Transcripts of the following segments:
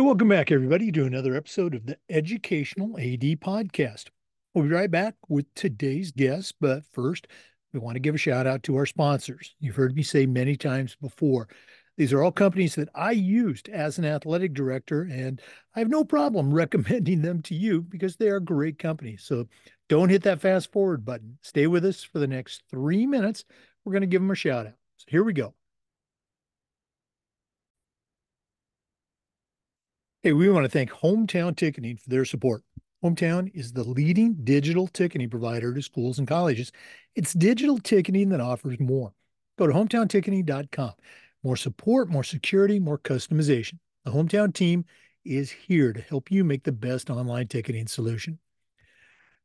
Hey, welcome back, everybody, to another episode of the Educational AD Podcast. We'll be right back with today's guest, but first, we want to give a shout out to our sponsors. You've heard me say many times before, these are all companies that I used as an athletic director, and I have no problem recommending them to you because they are great companies. So don't hit that fast forward button. Stay with us for the next three minutes. We're going to give them a shout out. So here we go. Hey, we want to thank Hometown Ticketing for their support. Hometown is the leading digital ticketing provider to schools and colleges. It's digital ticketing that offers more. Go to hometownticketing.com. More support, more security, more customization. The Hometown team is here to help you make the best online ticketing solution.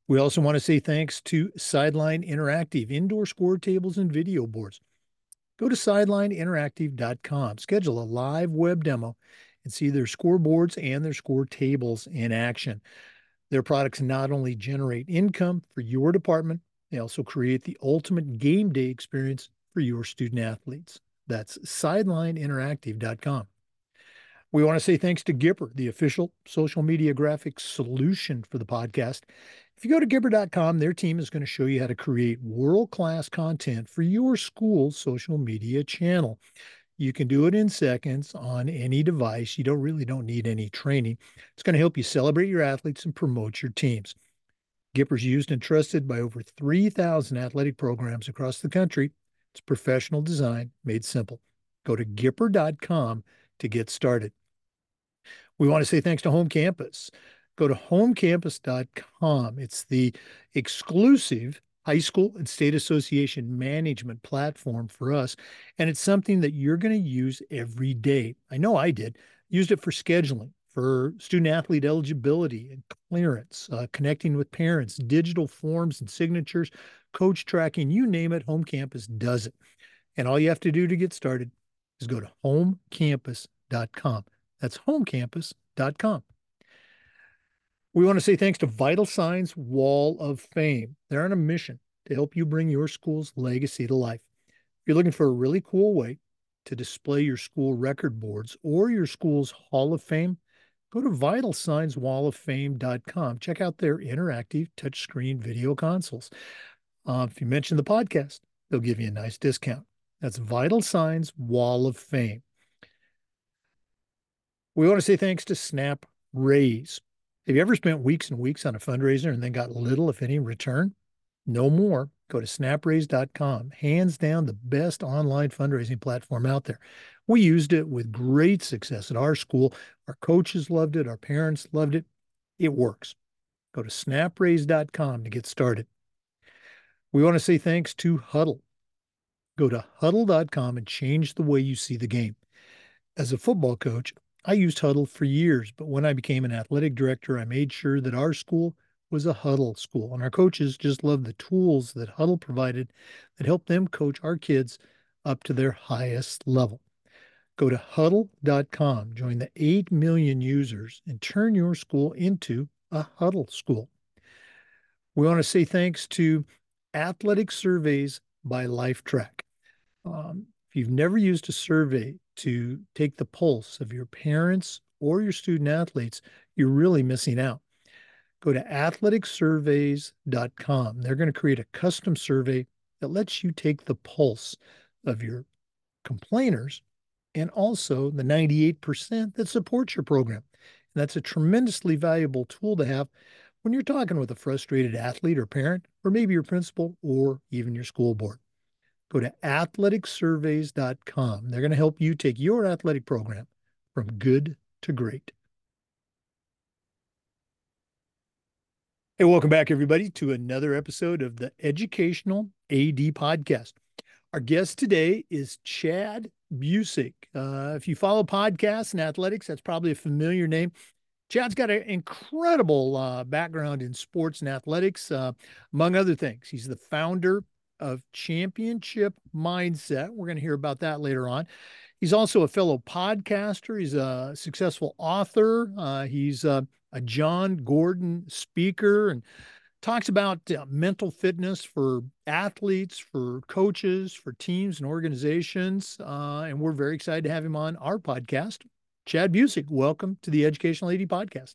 We also want to say thanks to Sideline Interactive, indoor score tables and video boards. Go to sidelineinteractive.com, schedule a live web demo, and see their scoreboards and their score tables in action. Their products not only generate income for your department, they also create the ultimate game day experience for your student athletes. That's sidelineinteractive.com. We want to say thanks to Gipper, the official social media graphics solution for the podcast. If you go to Gipper.com, their team is going to show you how to create world class content for your school's social media channel. You can do it in seconds on any device. You don't really don't need any training. It's going to help you celebrate your athletes and promote your teams. Gipper's used and trusted by over 3,000 athletic programs across the country. It's professional design made simple. Go to Gipper.com to get started. We want to say thanks to Home Campus. Go to homecampus.com. It's the exclusive high school and state association management platform for us. And it's something that you're going to use every day. I know I did, used it for scheduling, for student athlete eligibility and clearance, uh, connecting with parents, digital forms and signatures, coach tracking, you name it, Home Campus does it. And all you have to do to get started is go to homecampus.com. That's homecampus.com. We want to say thanks to Vital Signs Wall of Fame. They're on a mission to help you bring your school's legacy to life. If you're looking for a really cool way to display your school record boards or your school's Hall of Fame, go to vitalsignswalloffame.com. Check out their interactive touchscreen video consoles. Uh, if you mention the podcast, they'll give you a nice discount. That's Vital Signs Wall of Fame. We want to say thanks to Snap Raise. Have you ever spent weeks and weeks on a fundraiser and then got little, if any, return? No more. Go to snapraise.com. Hands down, the best online fundraising platform out there. We used it with great success at our school. Our coaches loved it. Our parents loved it. It works. Go to snapraise.com to get started. We want to say thanks to Hudl. Go to hudl.com and change the way you see the game. As a football coach, I used Hudl for years, but when I became an athletic director, I made sure that our school was a Hudl school. And our coaches just loved the tools that Hudl provided that helped them coach our kids up to their highest level. Go to hudl.com, join the 8 million users, and turn your school into a Hudl school. We want to say thanks to Athletic Surveys by Lifetrack. Um, if you've never used a survey to take the pulse of your parents or your student athletes, you're really missing out. Go to athleticsurveys.com. They're going to create a custom survey that lets you take the pulse of your complainers and also the 98% that support your program. And that's a tremendously valuable tool to have when you're talking with a frustrated athlete or parent, or maybe your principal or even your school board go to athleticsurveys.com. They're going to help you take your athletic program from good to great. Hey, welcome back, everybody, to another episode of the Educational AD Podcast. Our guest today is Chad Busick. Uh, if you follow podcasts and athletics, that's probably a familiar name. Chad's got an incredible uh, background in sports and athletics, uh, among other things. He's the founder of championship mindset. We're going to hear about that later on. He's also a fellow podcaster. He's a successful author. Uh, he's a, a, Jon Gordon speaker and talks about uh, mental fitness for athletes, for coaches, for teams and organizations. Uh, and we're very excited to have him on our podcast. Chad Busick, welcome to the Educational AD Podcast.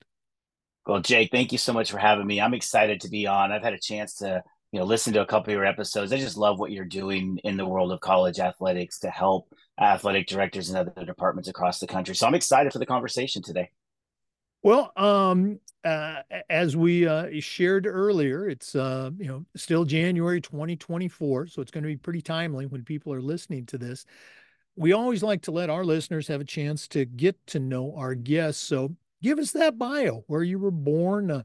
Well, Jake, thank you so much for having me. I'm excited to be on. I've had a chance to, you know, listen to a couple of your episodes. I just love what you're doing in the world of college athletics to help athletic directors and other departments across the country. So I'm excited for the conversation today. Well, um, uh, as we uh, shared earlier, it's uh, you know still January 2024, so it's going to be pretty timely when people are listening to this. We always like to let our listeners have a chance to get to know our guests. So give us that bio, where you were born, uh,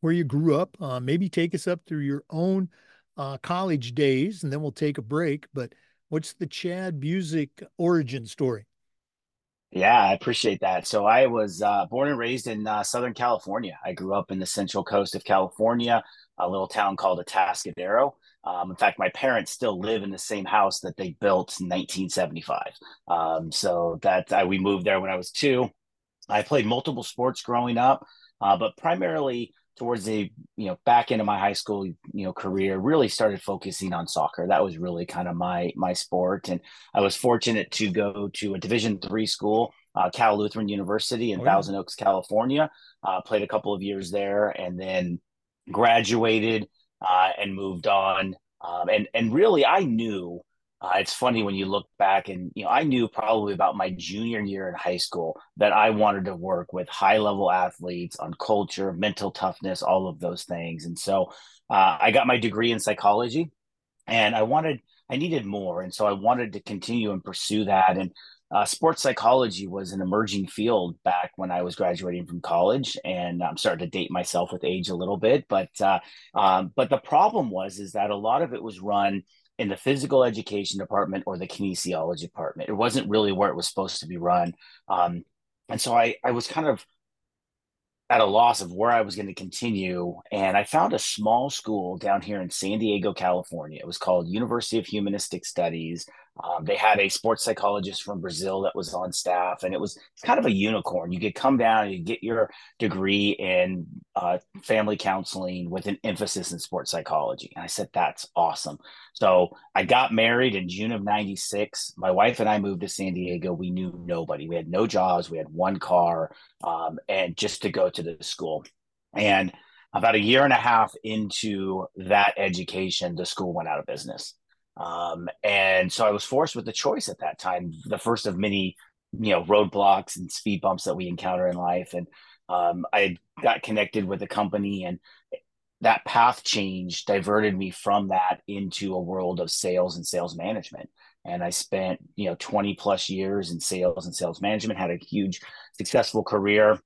where you grew up. Uh, maybe take us up through your own uh, college days, and then we'll take a break. But what's the Chad Busick origin story? Yeah, I appreciate that. So I was uh, born and raised in uh, Southern California. I grew up in the central coast of California, a little town called Atascadero. Um, in fact, my parents still live in the same house that they built in 1975. Um, so that I, we moved there when I was two. I played multiple sports growing up, uh, but primarily towards the you know back into my high school you know career really started focusing on soccer. That was really kind of my my sport. And i was fortunate to go to a division three school uh, cal lutheran university in oh, yeah. thousand oaks california. Uh, played a couple of years there and then graduated uh, and moved on. Um, and and really i knew uh, it's funny when you look back and you know I knew probably about my junior year in high school that I wanted to work with high level athletes on culture, mental toughness, all of those things. And so uh, I got my degree in psychology, and I wanted I needed more, and so I wanted to continue and pursue that. And uh, sports psychology was an emerging field back when I was graduating from college, and I'm starting to date myself with age a little bit. But uh, um, but the problem was is that a lot of it was run in the physical education department or the kinesiology department. It wasn't really where it was supposed to be run. Um, and so I, I was kind of at a loss of where I was going to continue. And I found a small school down here in San Diego, California. It was called University of Humanistic Studies. Um, they had a sports psychologist from Brazil that was on staff, and it was kind of a unicorn. You could come down and you get your degree in uh, family counseling with an emphasis in sports psychology. And I said, that's awesome. So I got married in June of 96. My wife and I moved to San Diego. We knew nobody. We had no jobs. We had one car, um, and just to go to the school. And about a year and a half into that education, the school went out of business. Um, and so I was forced with the choice at that time, the first of many, you know, roadblocks and speed bumps that we encounter in life. And um, I got connected with a company and that path change diverted me from that into a world of sales and sales management. And I spent, you know, 20 plus years in sales and sales management, had a huge successful career.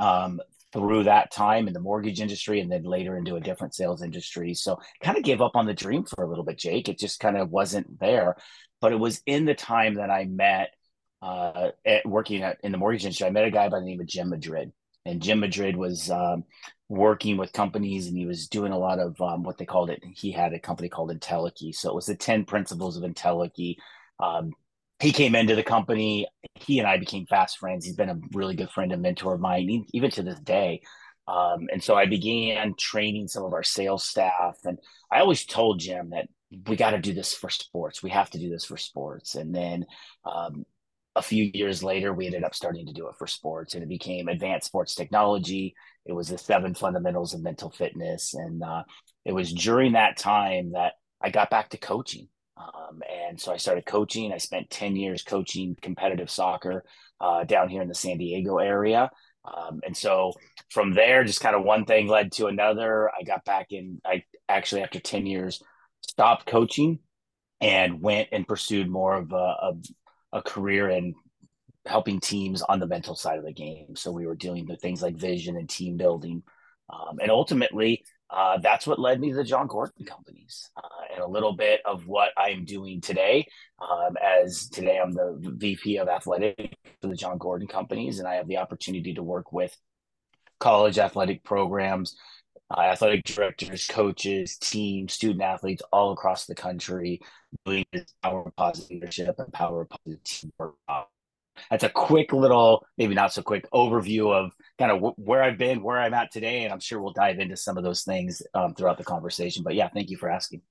Um, through that time in the mortgage industry and then later into a different sales industry. So kind of gave up on the dream for a little bit, Jake. It just kind of wasn't there. But it was in the time that I met uh, at working at, in the mortgage industry. I met a guy by the name of Jim Madrid. And Jim Madrid was um, working with companies and he was doing a lot of um, what they called it. He had a company called Entelechy. So it was the 10 principles of Entelechy. Um, he came into the company. He and I became fast friends. He's been a really good friend and mentor of mine, even to this day. Um, and so I began training some of our sales staff. And I always told Jim that we got to do this for sports. We have to do this for sports. And then um, a few years later, we ended up starting to do it for sports, and it became advanced sports technology. It was the seven fundamentals of mental fitness. And uh, it was during that time that I got back to coaching. Um, and so I started coaching. I spent 10 years coaching competitive soccer uh, down here in the San Diego area. Um, and so from there, just kind of one thing led to another. I got back in, I actually, after 10 years, stopped coaching and went and pursued more of a, a, career in helping teams on the mental side of the game. So we were with things like vision and team building. Um, and ultimately, uh, that's what led me to the Jon Gordon companies uh, and a little bit of what I'm doing today. Um, as today, I'm the VP of athletics for the Jon Gordon companies, and I have the opportunity to work with college athletic programs, uh, athletic directors, coaches, teams, student athletes all across the country doing this power positive leadership and power positive teamwork that's a quick little, maybe not so quick overview of kind of w- where I've been, where I'm at today, and I'm sure we'll dive into some of those things um, throughout the conversation. But yeah, thank you for asking.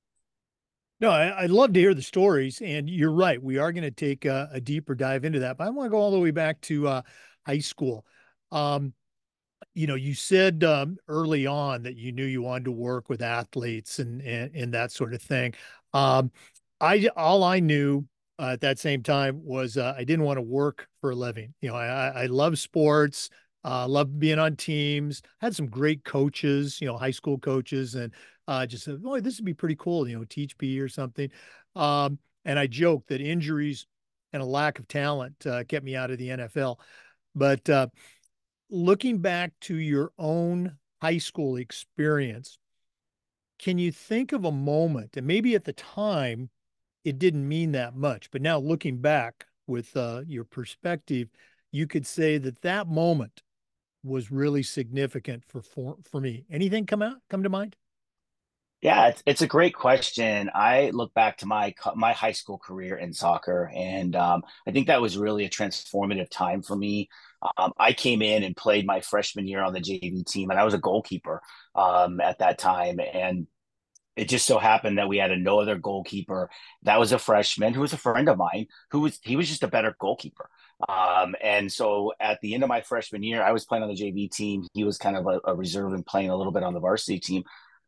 No, I, would love to hear the stories. And you're right. We are going to take a, a, deeper dive into that. But I want to go all the way back to uh, high school. Um, you know, you said um, early on that you knew you wanted to work with athletes and and, and that sort of thing. Um, I all I knew uh, at that same time was uh, I didn't want to work for a living. You know, I I love sports. Uh, love being on teams. Had some great coaches, you know, high school coaches, and uh, just said, "Boy, this would be pretty cool." You know, teach PE or something. Um, and I joked that injuries and a lack of talent uh, kept me out of the NFL. But uh, looking back to your own high school experience, can you think of a moment, and maybe at the time it didn't mean that much, but now looking back with uh, your perspective, you could say that that moment was really significant for for, for me. Anything come out come to mind? Yeah, it's, it's a great question. I look back to my my high school career in soccer, and um, I think that was really a transformative time for me. Um, I came in and played my freshman year on the JV team, and I was a goalkeeper um, at that time. And it just so happened that we had a no other goalkeeper that was a freshman who was a friend of mine who was he was just a better goalkeeper. Um, and so at the end of my freshman year, I was playing on the JV team. He was kind of a, a reserve and playing a little bit on the varsity team.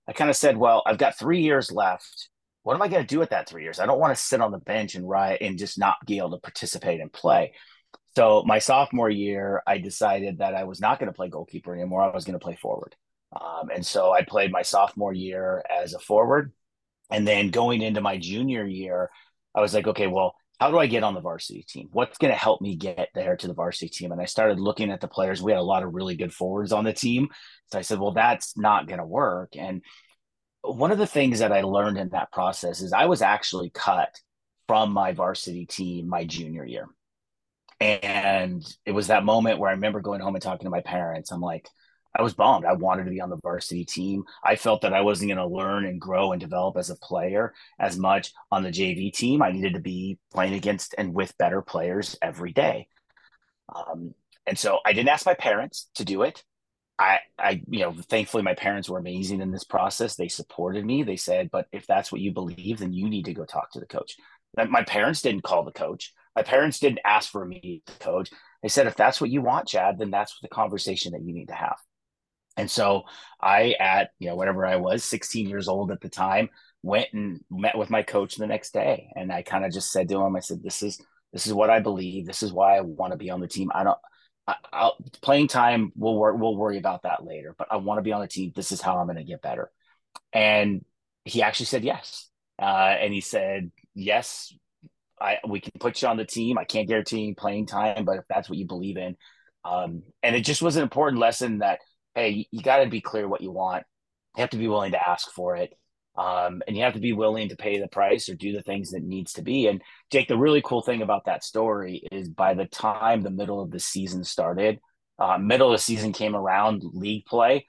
I kind of said, well, I've got three years left. What am I going to do with that three years? I don't want to sit on the bench and write and just not be able to participate and play. So my sophomore year, I decided that I was not going to play goalkeeper anymore. I was going to play forward. Um, and so I played my sophomore year as a forward. And then going into my junior year, I was like, okay, well, how do I get on the varsity team? What's going to help me get there to the varsity team? And I started looking at the players. We had a lot of really good forwards on the team. So I said, well, that's not going to work. And one of the things that I learned in that process is I was actually cut from my varsity team my junior year. And it was that moment where I remember going home and talking to my parents. I'm like, I was bummed. I wanted to be on the varsity team. I felt that I wasn't going to learn and grow and develop as a player as much on the JV team. I needed to be playing against and with better players every day. Um, and so I didn't ask my parents to do it. I, I, you know, thankfully my parents were amazing in this process. They supported me. They said, but if that's what you believe, then you need to go talk to the coach. My parents didn't call the coach. My parents didn't ask for me to coach. They said, if that's what you want, Chad, then that's the conversation that you need to have. And so I, at you know whatever I was, 16 years old at the time, went and met with my coach the next day, and I kind of just said to him, I said, "This is this is what I believe. This is why I want to be on the team. I don't." i'll playing time, we'll work. We'll worry about that later. But I want to be on the team. This is how I'm going to get better. And he actually said yes. Uh, and he said yes. I we can put you on the team. I can't guarantee playing time, but if that's what you believe in, um, and it just was an important lesson that hey, you got to be clear what you want. You have to be willing to ask for it. Um, and you have to be willing to pay the price or do the things that needs to be. And Jake, the really cool thing about that story is by the time the middle of the season started, uh, middle of the season came around, league play,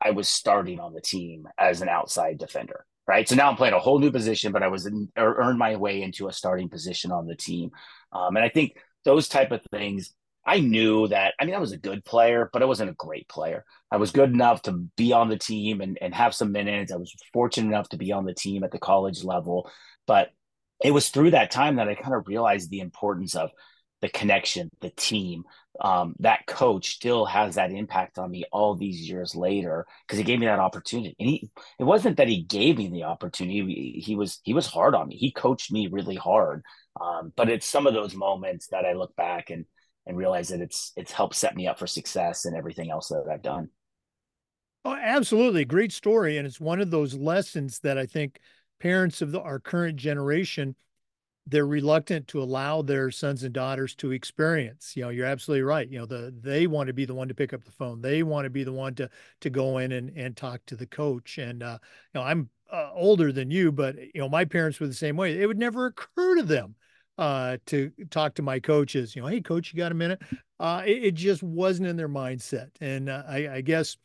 I was starting on the team as an outside defender. Right. So now I'm playing a whole new position, but I was in, or earned my way into a starting position on the team. Um, and I think those type of things I knew that. I mean, I was a good player, but I wasn't a great player. I was good enough to be on the team and, and have some minutes. I was fortunate enough to be on the team at the college level. But it was through that time that I kind of realized the importance of the connection, the team. Um, that coach still has that impact on me all these years later because he gave me that opportunity. And he, it wasn't that he gave me the opportunity; he, was he was hard on me. He coached me really hard. Um, but it's some of those moments that I look back and and realize that it's it's helped set me up for success and everything else that I've done. Oh, absolutely. Great story. And it's one of those lessons that I think parents of the, our current generation, they're reluctant to allow their sons and daughters to experience. You know, you're absolutely right. You know, the they want to be the one to pick up the phone. They want to be the one to to go in and and talk to the coach. And uh, you know, I'm uh, older than you, but you know, my parents were the same way. It would never occur to them uh, to talk to my coaches. You know, hey, coach, you got a minute? Uh, it, it, just wasn't in their mindset. And uh, I, I, guess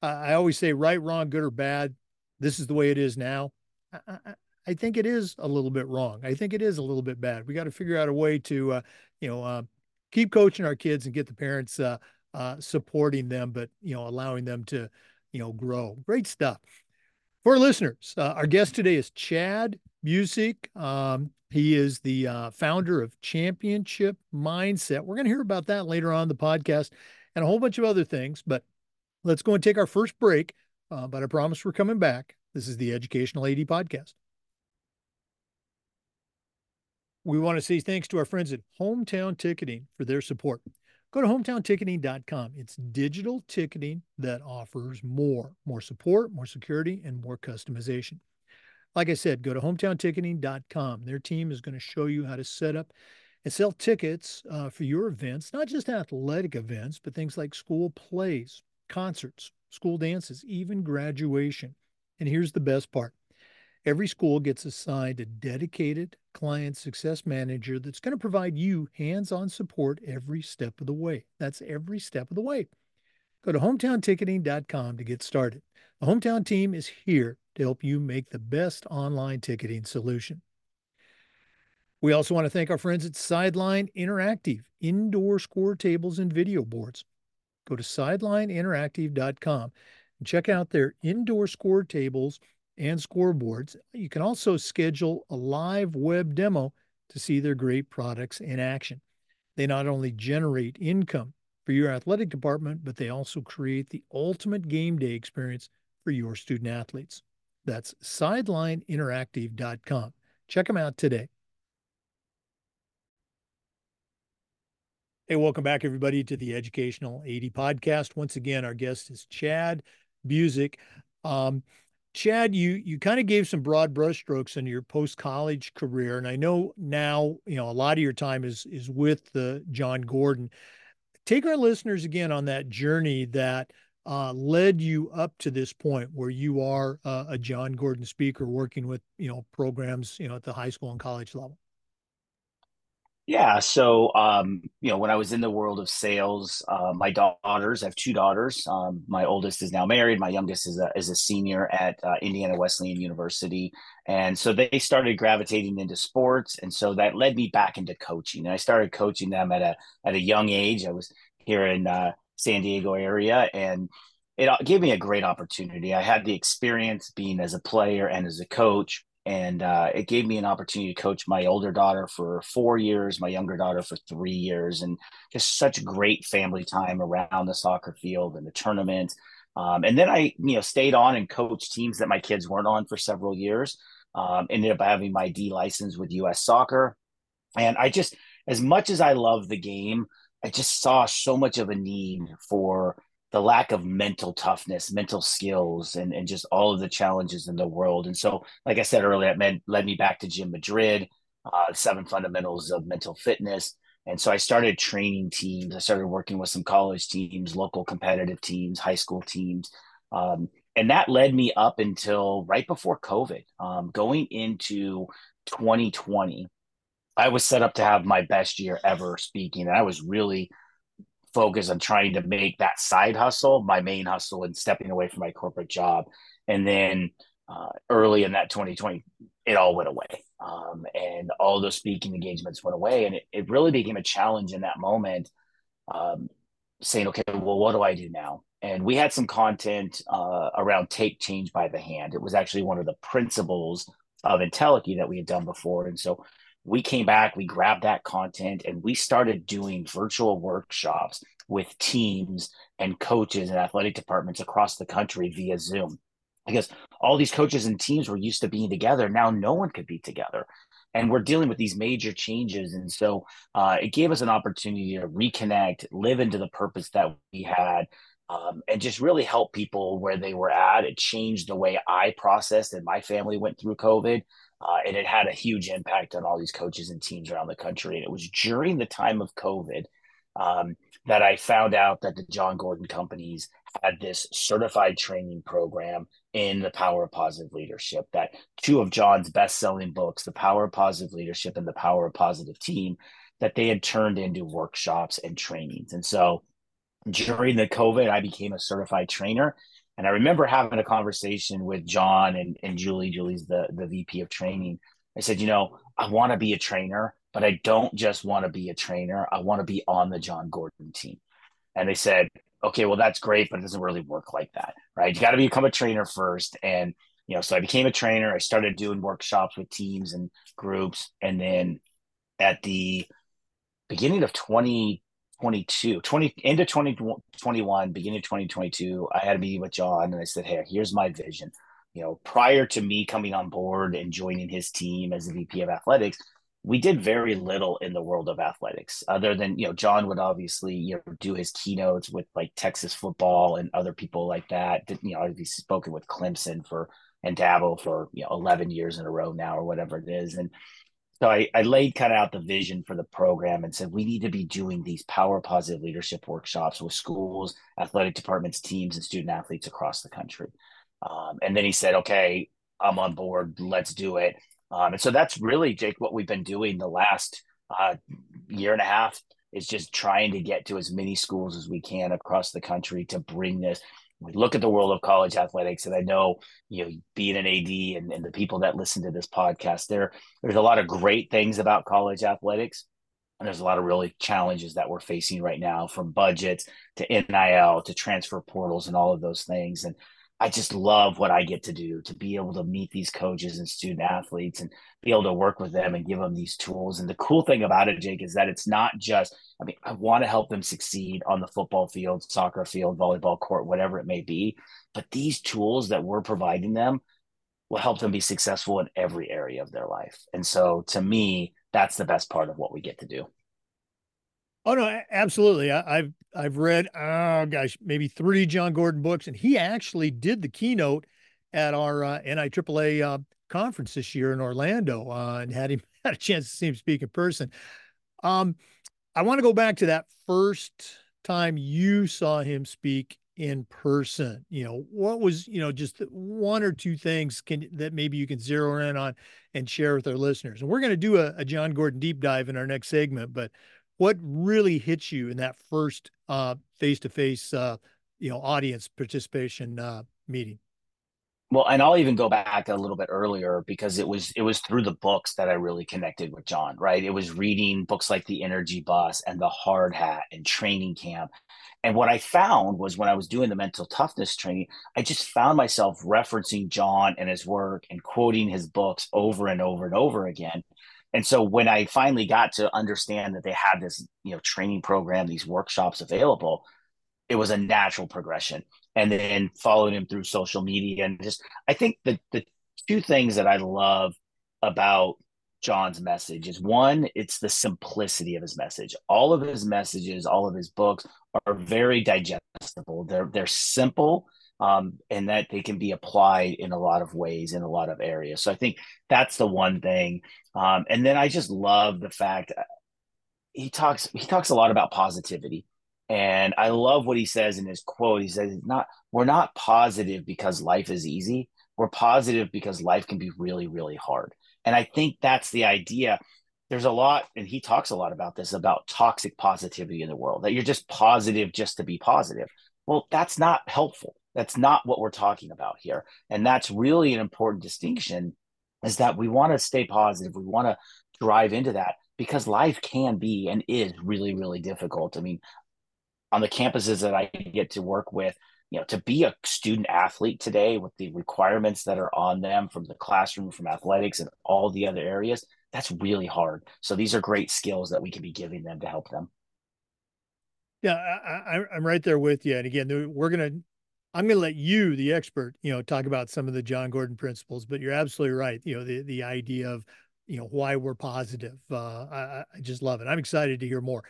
uh, I always say right, wrong, good or bad. This is the way it is now. I, I, think it is a little bit wrong. I think it is a little bit bad. We got to figure out a way to, uh, you know, uh, keep coaching our kids and get the parents supporting them, but you know, allowing them to, you know, grow. Great stuff. For listeners, our guest today is Chad Busick. Um, he is the uh, founder of Championship Mindset. We're going to hear about that later on the podcast and a whole bunch of other things. But let's go and take our first break. Uh, but I promise we're coming back. This is the Educational AD Podcast. We want to say thanks to our friends at Hometown Ticketing for their support. Go to hometownticketing.com. It's digital ticketing that offers more, more support, more security, and more customization. Like I said, go to hometownticketing.com. Their team is going to show you how to set up and sell tickets uh, for your events, not just athletic events, but things like school plays, concerts, school dances, even graduation. And here's the best part Every school gets assigned a dedicated client success manager that's going to provide you hands on support every step of the way. That's every step of the way. Go to hometownticketing.com to get started. The hometown team is here to help you make the best online ticketing solution. We also want to thank our friends at Sideline Interactive, indoor score tables and video boards. Go to sidelineinteractive.com and check out their indoor score tables and scoreboards. You can also schedule a live web demo to see their great products in action. They not only generate income for your athletic department, but they also create the ultimate game day experience for your student athletes. That's sidelineinteractive.com. Check them out today. Hey, welcome back, everybody, to the Educational AD Podcast. Once again, our guest is Chad Busick. Um, Chad, you you kind of gave some broad brushstrokes in your post college career, and I know now you know a lot of your time is is with the Jon Gordon. Take our listeners again on that journey that uh, led you up to this point where you are uh, a Jon Gordon speaker, working with you know programs you know at the high school and college level. Yeah. So, um, you know, when I was in the world of sales, uh, my daughters, I have two daughters. Um, my oldest is now married. My youngest is a, is a senior at uh, Indiana Wesleyan University. And so they started gravitating into sports. And so that led me back into coaching. And I started coaching them at a, at a young age. I was here in uh, San Diego area and it gave me a great opportunity. I had the experience being as a player and as a coach and uh, it gave me an opportunity to coach my older daughter for four years, my younger daughter for three years, and just such great family time around the soccer field and the tournament. Um, and then I, you know, stayed on and coached teams that my kids weren't on for several years. Um, ended up having my D license with U.S. Soccer, and I just, as much as I love the game, I just saw so much of a need for the lack of mental toughness, mental skills, and, and just all of the challenges in the world. And so, like I said earlier, that led me back to Jim Madrid, uh, seven fundamentals of mental fitness. And so I started training teams. I started working with some college teams, local competitive teams, high school teams. Um, and that led me up until right before COVID. Um, going into 2020, I was set up to have my best year ever speaking. And I was really focus on trying to make that side hustle my main hustle and stepping away from my corporate job. And then uh, early in that 2020, it all went away. Um, and all those speaking engagements went away. And it, it really became a challenge in that moment um, saying, okay, well, what do I do now? And we had some content uh, around take change by the hand. It was actually one of the principles of Entelechy that we had done before. And so we came back, we grabbed that content, and we started doing virtual workshops with teams and coaches and athletic departments across the country via Zoom. Because all these coaches and teams were used to being together. Now no one could be together. And we're dealing with these major changes. And so uh, it gave us an opportunity to reconnect, live into the purpose that we had, um, and just really help people where they were at. It changed the way I processed and my family went through COVID. Uh, and it had a huge impact on all these coaches and teams around the country. And it was during the time of COVID um, that I found out that the Jon Gordon companies had this certified training program in the power of positive leadership. That two of Jon's best selling books, The Power of Positive Leadership and The Power of Positive Team, that they had turned into workshops and trainings. And so during the COVID, I became a certified trainer and I remember having a conversation with Jon and, and Julie. Julie's the, the VP of training. I said, you know, I want to be a trainer, but I don't just want to be a trainer. I want to be on the Jon Gordon team. And they said, okay, well, that's great, but it doesn't really work like that, right? You got to become a trainer first. And, you know, so I became a trainer. I started doing workshops with teams and groups. And then at the beginning of 2022, 20 into 2021, beginning of 2022, I had a meeting with Jon and I said, Hey, here's my vision. You know, prior to me coming on board and joining his team as the VP of athletics, we did very little in the world of athletics other than you know jon would obviously you know do his keynotes with like texas football and other people like that Didn't you know he's spoken with clemson for and Dabo for you know 11 years in a row now or whatever it is and so I, I laid kind of out the vision for the program and said we need to be doing these power positive leadership workshops with schools athletic departments teams and student athletes across the country um, and then he said okay i'm on board let's do it um, and so that's really, Jake, what we've been doing the last uh, year and a half is just trying to get to as many schools as we can across the country to bring this. We look at the world of college athletics, and I know, you know, being an AD and, and the people that listen to this podcast, there there's a lot of great things about college athletics, and there's a lot of really challenges that we're facing right now, from budgets to NIL to transfer portals and all of those things. And I just love what I get to do to be able to meet these coaches and student athletes and be able to work with them and give them these tools. And the cool thing about it, Jake, is that it's not just, I mean, I want to help them succeed on the football field, soccer field, volleyball court, whatever it may be. But these tools that we're providing them will help them be successful in every area of their life. And so to me, that's the best part of what we get to do. Oh no, absolutely. I, have I've read oh gosh, maybe three Jon Gordon books, and he actually did the keynote at our uh, NIAAA uh, conference this year in Orlando, uh, and had him had a chance to see him speak in person. Um, I want to go back to that first time you saw him speak in person. You know, what was you know just one or two things can that maybe you can zero in on and share with our listeners. And we're going to do a, a Jon Gordon deep dive in our next segment, but what really hits you in that first uh, face-to-face uh, you know audience participation uh, meeting? Well and i'll even go back a little bit earlier because it was it was through the books that i really connected with jon right? It was reading books like the energy bus and the hard hat and training camp. And what i found was when i was doing the mental toughness training i just found myself referencing jon and his work and quoting his books over and over and over again and so when I finally got to understand that they had this, you know, training program, these workshops available, it was a natural progression. And then followed him through social media and just I think the the two things that I love about Jon's message is one, it's the simplicity of his message. All of his messages, all of his books are very digestible. They're they're simple um, and that they can be applied in a lot of ways in a lot of areas. So I think that's the one thing. Um, and then I just love the fact uh, he talks he talks a lot about positivity. And I love what he says in his quote. He says, "Not we're not positive because life is easy. We're positive because life can be really, really hard." And I think that's the idea. There's a lot, and he talks a lot about this about toxic positivity in the world. That you're just positive just to be positive. Well, that's not helpful. That's not what we're talking about here. And that's really an important distinction is that we want to stay positive. We want to drive into that because life can be and is really, really difficult. I mean, on the campuses that I get to work with, you know, to be a student athlete today with the requirements that are on them from the classroom, from athletics, and all the other areas, that's really hard. So these are great skills that we can be giving them to help them. Yeah, I, am right there with you. And again, we're going to I'm going to let you, the expert, you know, talk about some of the Jon Gordon principles. But you're absolutely right. You know, the the idea of you know why we're positive. Uh, I, I just love it. I'm excited to hear more.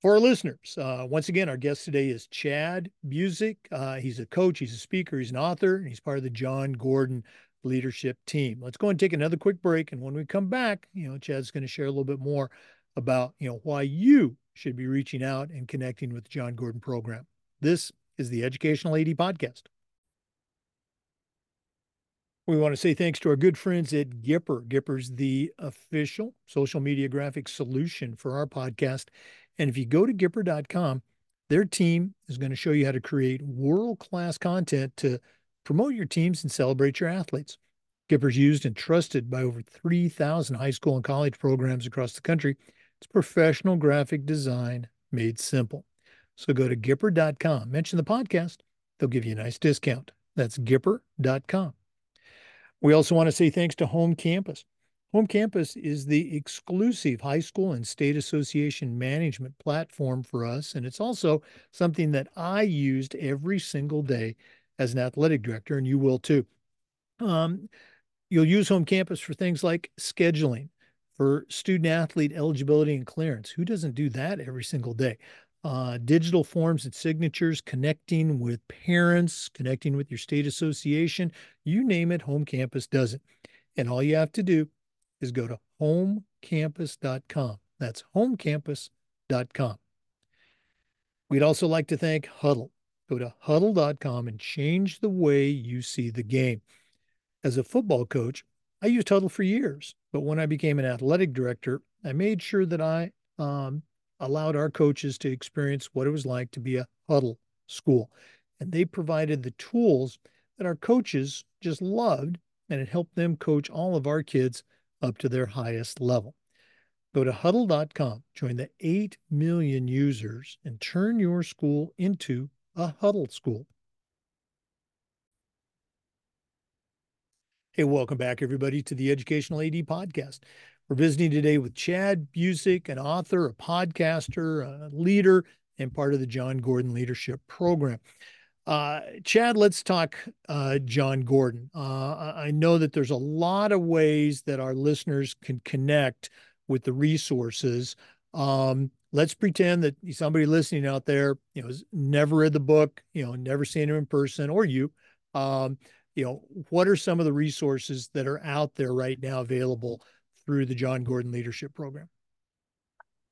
For our listeners, uh, once again, our guest today is Chad Busick. Uh, he's a coach, he's a speaker, he's an author, and he's part of the Jon Gordon leadership team. Let's go and take another quick break. And when we come back, you know, Chad's going to share a little bit more about, you know, why you should be reaching out and connecting with the Jon Gordon program. This is the Educational AD Podcast. We want to say thanks to our good friends at Gipper. Gipper's the official social media graphic solution for our podcast. And if you go to Gipper.com, their team is going to show you how to create world class content to promote your teams and celebrate your athletes. Gipper's used and trusted by over 3,000 high school and college programs across the country. It's professional graphic design made simple. So go to Gipper.com, mention the podcast, they'll give you a nice discount. That's Gipper.com. We also want to say thanks to Home Campus. Home Campus is the exclusive high school and state association management platform for us. And it's also something that I used every single day as an athletic director, and you will too. Um, you'll use Home Campus for things like scheduling, for student athlete eligibility and clearance. Who doesn't do that every single day? Uh, digital forms and signatures, connecting with parents, connecting with your state association, you name it, Home Campus does it. And all you have to do is go to homecampus.com. That's homecampus.com. We'd also like to thank Hudl. Go to hudl.com and change the way you see the game. As a football coach, I used Hudl for years, but when I became an athletic director, I made sure that I um, allowed our coaches to experience what it was like to be a Hudl school. And they provided the tools that our coaches just loved, and it helped them coach all of our kids up to their highest level. Go to hudl.com, join the 8 million users, and turn your school into a Hudl school. Hey, welcome back, everybody, to the Educational AD Podcast. We're visiting today with Chad Busick, an author, a podcaster, a leader, and part of the Jon Gordon Leadership Program. Uh, Chad, let's talk uh, Jon Gordon. Uh, I know that there's a lot of ways that our listeners can connect with the resources. Um, let's pretend that somebody listening out there, you know, has never read the book, you know, never seen him in person, or you. Um, you know, what are some of the resources that are out there right now available through the Jon Gordon Leadership Program?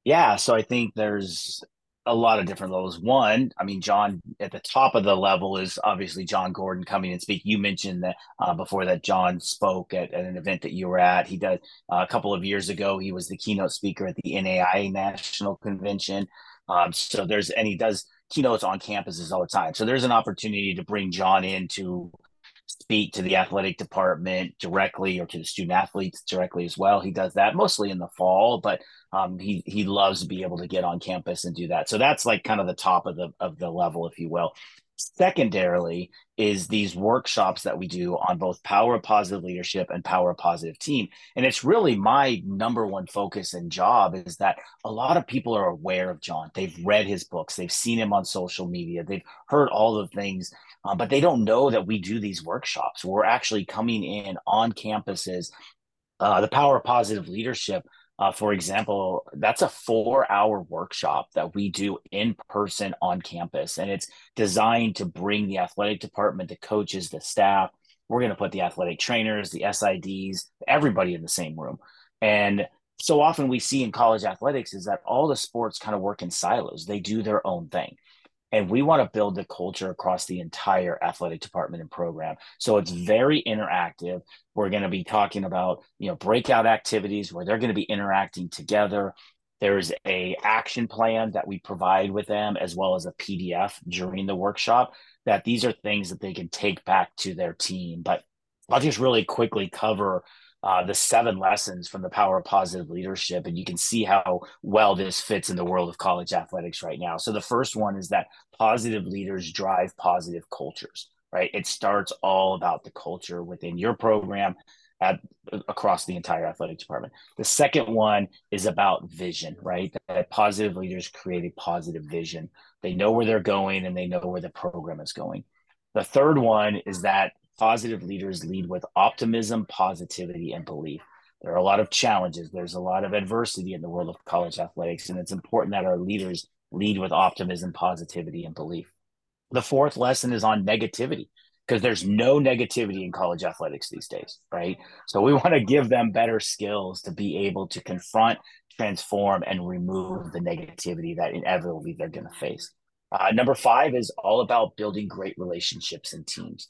Yeah, so I think there's a lot of different levels. One, I mean, Jon at the top of the level is obviously Jon Gordon coming and speak. You mentioned that uh, before that Jon spoke at, at, an event that you were at. He did uh, a couple of years ago. He was the keynote speaker at the NAI National Convention. Um, so there's and he does keynotes on campuses all the time. So there's an opportunity to bring Jon into speak to the athletic department directly or to the student athletes directly as well. He does that mostly in the fall, but um, he he loves to be able to get on campus and do that. So that's like kind of the top of the of the level, if you will. Secondarily, is these workshops that we do on both power of positive leadership and power of positive team. And it's really my number one focus and job is that a lot of people are aware of Jon. They've read his books, they've seen him on social media, they've heard all the things um, but they don't know that we do these workshops. We're actually coming in on campuses. Uh, the power of positive leadership, uh, for example, that's a four hour workshop that we do in person on campus. And it's designed to bring the athletic department, the coaches, the staff. We're going to put the athletic trainers, the SIDs, everybody in the same room. And so often we see in college athletics is that all the sports kind of work in silos, they do their own thing and we want to build the culture across the entire athletic department and program. So it's very interactive. We're going to be talking about you know breakout activities where they're going to be interacting together. There's a action plan that we provide with them as well as a pdf during the workshop that these are things that they can take back to their team. But i'll just really quickly cover uh, the seven lessons from the power of positive leadership. And you can see how well this fits in the world of college athletics right now. So, the first one is that positive leaders drive positive cultures, right? It starts all about the culture within your program at, across the entire athletic department. The second one is about vision, right? That positive leaders create a positive vision. They know where they're going and they know where the program is going. The third one is that positive leaders lead with optimism, positivity, and belief. There are a lot of challenges. There's a lot of adversity in the world of college athletics, and it's important that our leaders lead with optimism, positivity, and belief. The fourth lesson is on negativity because there's no negativity in college athletics these days, right? So we want to give them better skills to be able to confront, transform, and remove the negativity that inevitably they're going to face. Uh, number five is all about building great relationships and teams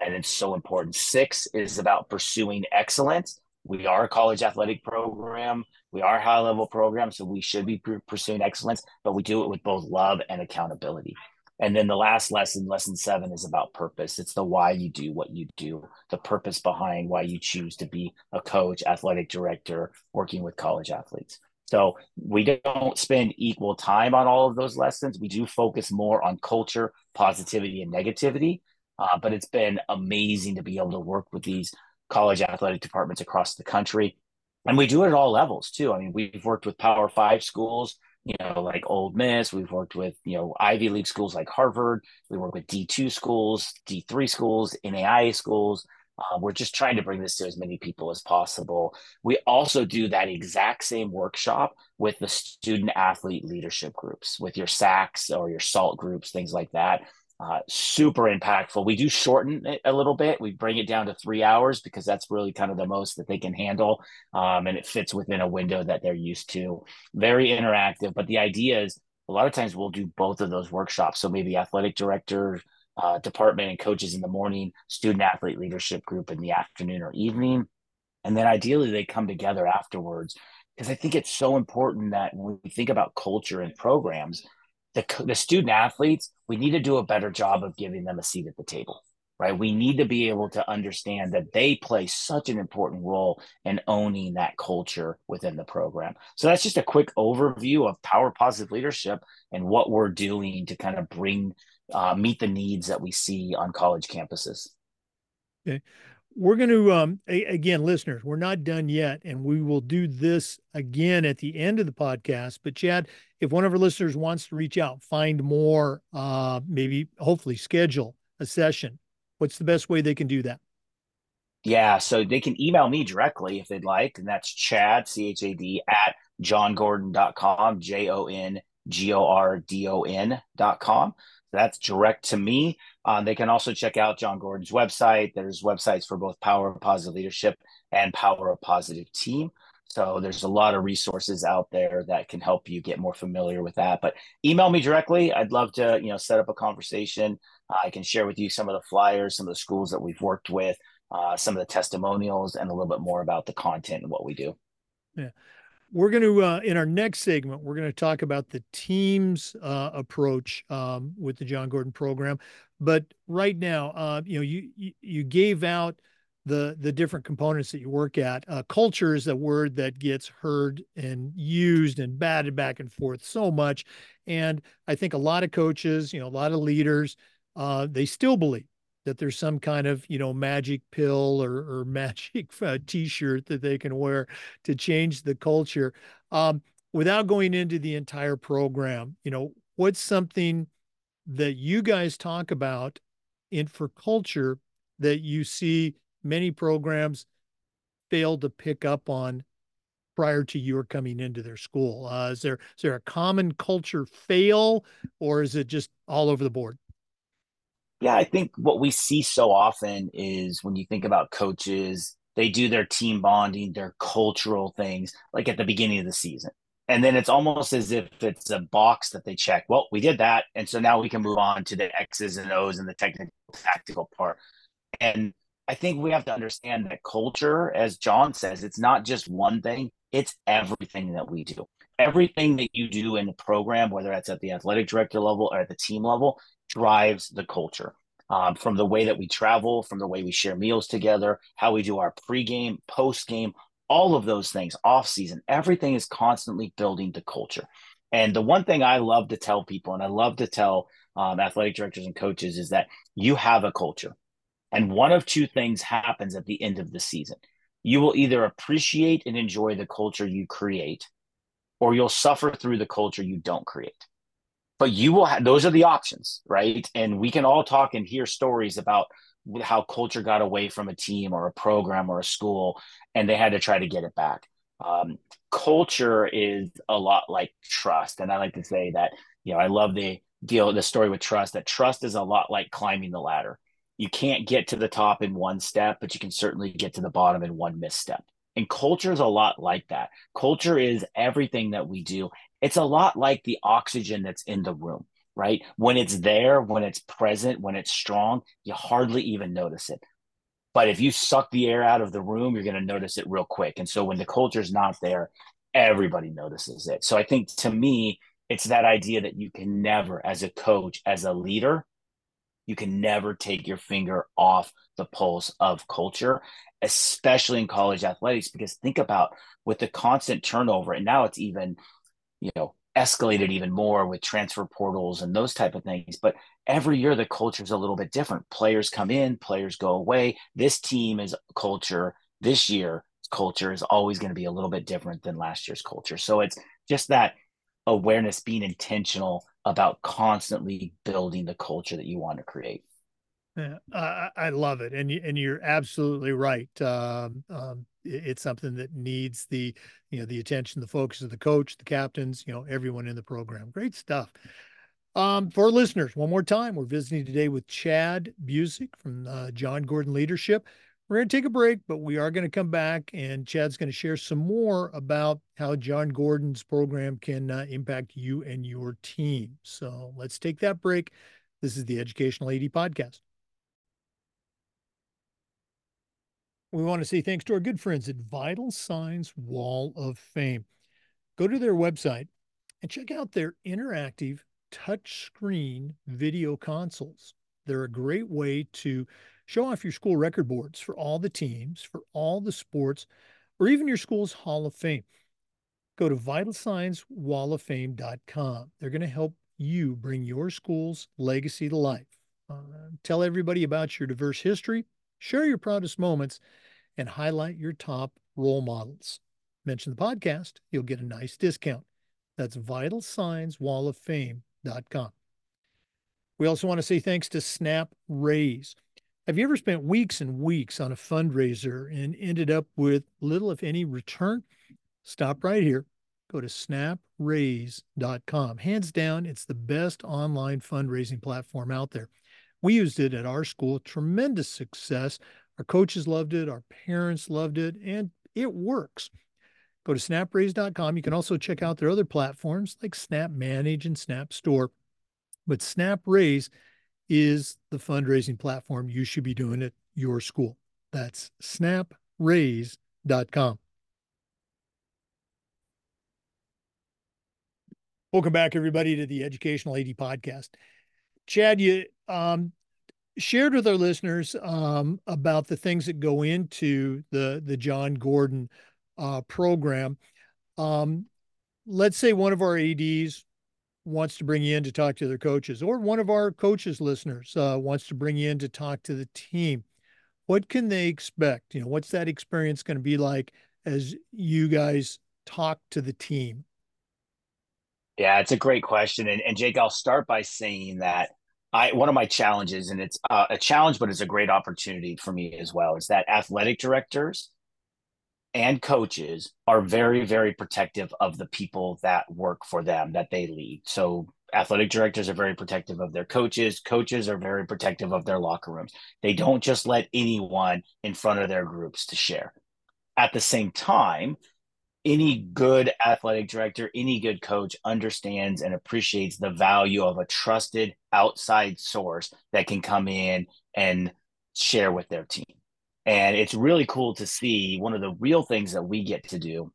and it's so important. Six is about pursuing excellence. We are a college athletic program. We are a high level program, so we should be pursuing excellence, but we do it with both love and accountability. And then the last lesson, lesson seven, is about purpose. It's the why you do what you do, the purpose behind why you choose to be a coach, athletic director, working with college athletes. So we don't spend equal time on all of those lessons. We do focus more on culture, positivity, and negativity. Uh, but it's been amazing to be able to work with these college athletic departments across the country. And we do it at all levels too. I mean, we've worked with Power Five schools, you know, like Ole Miss. We've worked with, you know, Ivy League schools like Harvard. We work with D2 schools, D3 schools, NAIA schools. Uh, we're just trying to bring this to as many people as possible. We also do that exact same workshop with the student athlete leadership groups, with your SACs or your SALT groups, things like that. Uh, super impactful. We do shorten it a little bit. We bring it down to three hours because that's really kind of the most that they can handle. Um, and it fits within a window that they're used to. Very interactive. But the idea is a lot of times we'll do both of those workshops. So maybe athletic director, uh, department and coaches in the morning, student athlete leadership group in the afternoon or evening. And then ideally they come together afterwards. Because I think it's so important that when we think about culture and programs, the, the student athletes, we need to do a better job of giving them a seat at the table, right? We need to be able to understand that they play such an important role in owning that culture within the program. So that's just a quick overview of Power Positive Leadership and what we're doing to kind of bring, uh, meet the needs that we see on college campuses. Okay we're going to um, a, again listeners we're not done yet and we will do this again at the end of the podcast but chad if one of our listeners wants to reach out find more uh, maybe hopefully schedule a session what's the best way they can do that? Yeah so they can email me directly if they'd like and that's chad c-h-a-d at jongordon.com j-o-n-g-o-r-d-o-n.com that's direct to me. Uh, they can also check out Jon Gordon's website. There's websites for both Power of Positive Leadership and Power of Positive Team. So there's a lot of resources out there that can help you get more familiar with that. But email me directly. I'd love to, you know, set up a conversation. Uh, I can share with you some of the flyers, some of the schools that we've worked with, uh, some of the testimonials, and a little bit more about the content and what we do. Yeah we're going to uh, in our next segment we're going to talk about the team's uh, approach um, with the Jon gordon program. But right now uh, you know you you gave out the the different components that you work at. Uh, culture is a word that gets heard and used and batted back and forth so much. And i think a lot of coaches you know a lot of leaders uh, they still believe that there's some kind of you know magic pill or, or magic uh, t-shirt that they can wear to change the culture. Um, without going into the entire program you know what's something that you guys talk about in for culture that you see many programs fail to pick up on prior to your coming into their school? Uh, is there is there a common culture fail or is it just all over the board yeah, I think what we see so often is when you think about coaches, they do their team bonding, their cultural things like at the beginning of the season. And then it's almost as if it's a box that they check. Well, we did that. And so now we can move on to the X's and O's and the technical tactical part. And I think we have to understand that culture, as Jon says, it's not just one thing, it's everything that we do. Everything that you do in the program, whether that's at the athletic director level or at the team level, drives the culture. Um, from the way that we travel, from the way we share meals together, how we do our pregame, postgame, all of those things, off season, everything is constantly building the culture. And the one thing I love to tell people, and I love to tell um, athletic directors and coaches, is that you have a culture. And one of two things happens at the end of the season. You will either appreciate and enjoy the culture you create, or you'll suffer through the culture you don't create. But you will have those are the options right? And we can all talk and hear stories about how culture got away from a team or a program or a school and they had to try to get it back. Um, culture is a lot like trust. And i like to say that you know i love the deal the story with trust that trust is a lot like climbing the ladder. You can't get to the top in one step but you can certainly get to the bottom in one misstep and culture is a lot like that. Culture is everything that we do. It's a lot like the oxygen that's in the room, right? When it's there, when it's present, when it's strong, you hardly even notice it. But if you suck the air out of the room, you're going to notice it real quick. And so when the culture is not there, everybody notices it. So I think to me, it's that idea that you can never, as a coach, as a leader, you can never take your finger off the pulse of culture, especially in college athletics. Because think about with the constant turnover, and now it's even, you know, escalated even more with transfer portals and those type of things. But every year the culture is a little bit different. Players come in, players go away. This team is culture this year culture is always going to be a little bit different than last year's culture. So it's just that awareness, being intentional about constantly building the culture that you want to create. Yeah, I, I love it, and you, and you're absolutely right. Um, um, it, it's something that needs the you know the attention, the focus of the coach, the captains, you know, everyone in the program. Great stuff. Um, for listeners, one more time, we're visiting today with Chad Busick from uh, Jon Gordon Leadership. We're going to take a break, but we are going to come back, and Chad's going to share some more about how Jon Gordon's program can uh, impact you and your team. So let's take that break. This is the Educational AD Podcast. We want to say thanks to our good friends at Vital Signs Wall of Fame. Go to their website and check out their interactive touchscreen video consoles. They're a great way to show off your school record boards for all the teams, for all the sports, or even your school's Hall of Fame. Go to vitalsignswalloffame.com. They're going to help you bring your school's legacy to life. Uh, tell everybody about your diverse history, share your proudest moments, and highlight your top role models. Mention the podcast, you'll get a nice discount. That's vitalsignswalloffame.com. We also want to say thanks to Snap Raise. Have you ever spent weeks and weeks on a fundraiser and ended up with little, if any, return? Stop right here. Go to snapraise.com. Hands down, it's the best online fundraising platform out there. We used it at our school, tremendous success. Our coaches loved it, our parents loved it, and it works. Go to snapraise.com. You can also check out their other platforms like Snap Manage and Snap Store. But Snap Raise is the fundraising platform you should be doing at your school. That's snapraise.com. Welcome back, everybody, to the Educational AD Podcast. Chad, you um, shared with our listeners um, about the things that go into the the Jon Gordon uh, program. Um, let's say one of our ads wants to bring you in to talk to their coaches, or one of our coaches listeners uh, wants to bring you in to talk to the team, what can they expect? You know, what's that experience going to be like as you guys talk to the team? Yeah, it's a great question, and, and Jake, I'll start by saying that I one of my challenges, and it's uh, a challenge, but it's a great opportunity for me as well, is that athletic directors and coaches are very very protective of the people that work for them that they lead. So athletic directors are very protective of their coaches. Coaches are very protective of their locker rooms. They don't just let anyone in front of their groups to share. At the same time any good athletic director any good coach understands and appreciates the value of a trusted outside source that can come in and share with their team and it's really cool to see one of the real things that we get to do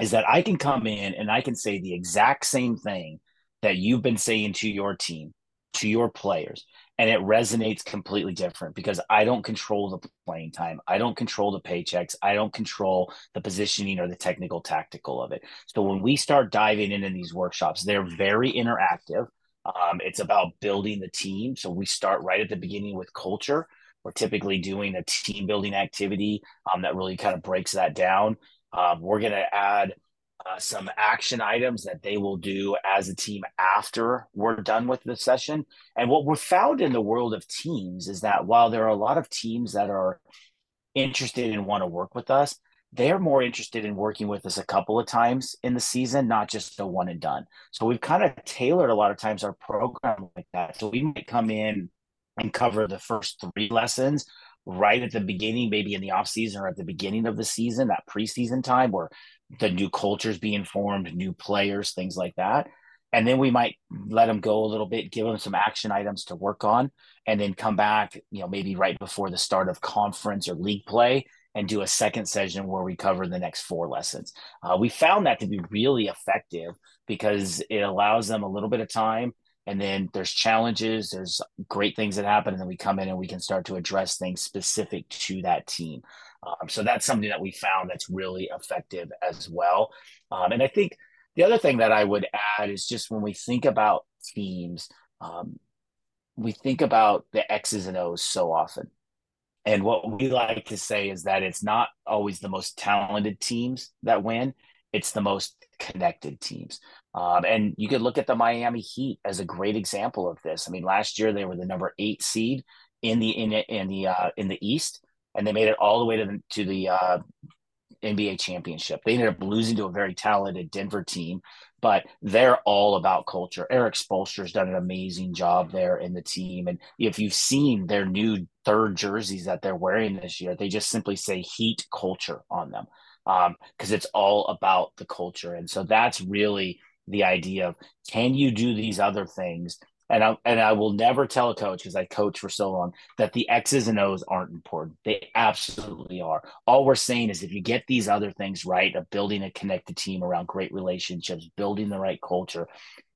is that I can come in and I can say the exact same thing that you've been saying to your team, to your players, and it resonates completely different because I don't control the playing time. I don't control the paychecks. I don't control the positioning or the technical tactical of it. So when we start diving into these workshops, they're very interactive. Um, it's about building the team. So we start right at the beginning with culture we're typically doing a team building activity um, that really kind of breaks that down. Um, we're going to add uh, some action items that they will do as a team after we're done with the session. And what we're found in the world of teams is that while there are a lot of teams that are interested and want to work with us, they're more interested in working with us a couple of times in the season, not just a one and done. So we've kind of tailored a lot of times our program like that. So we might come in and cover the first three lessons right at the beginning, maybe in the off season or at the beginning of the season, that preseason time where the new cultures being formed, new players, things like that. And then we might let them go a little bit, give them some action items to work on, and then come back, you know, maybe right before the start of conference or league play and do a second session where we cover the next four lessons. Uh, we found that to be really effective because it allows them a little bit of time and then there's challenges there's great things that happen and then we come in and we can start to address things specific to that team. Um, so that's something that we found that's really effective as well. Um, and i think the other thing that I would add is just when we think about teams, um, we think about the X's and O's so often. And what we like to say is that it's not always the most talented teams that win, it's the most connected teams. Um, and you could look at the Miami Heat as a great example of this. I mean, last year they were the number eight seed in the in, in the uh, in the East, and they made it all the way to the to the uh, NBA championship. They ended up losing to a very talented Denver team, but they're all about culture. Erik Spoelstra's done an amazing job there in the team. And if you've seen their new third jerseys that they're wearing this year, they just simply say heat culture on them because um, it's all about the culture. And so that's really the idea of can you do these other things and I and I will never tell a coach because I coach for so long that the X's and O's aren't important. They absolutely are. All we're saying is if you get these other things right of building a connected team around great relationships, building the right culture,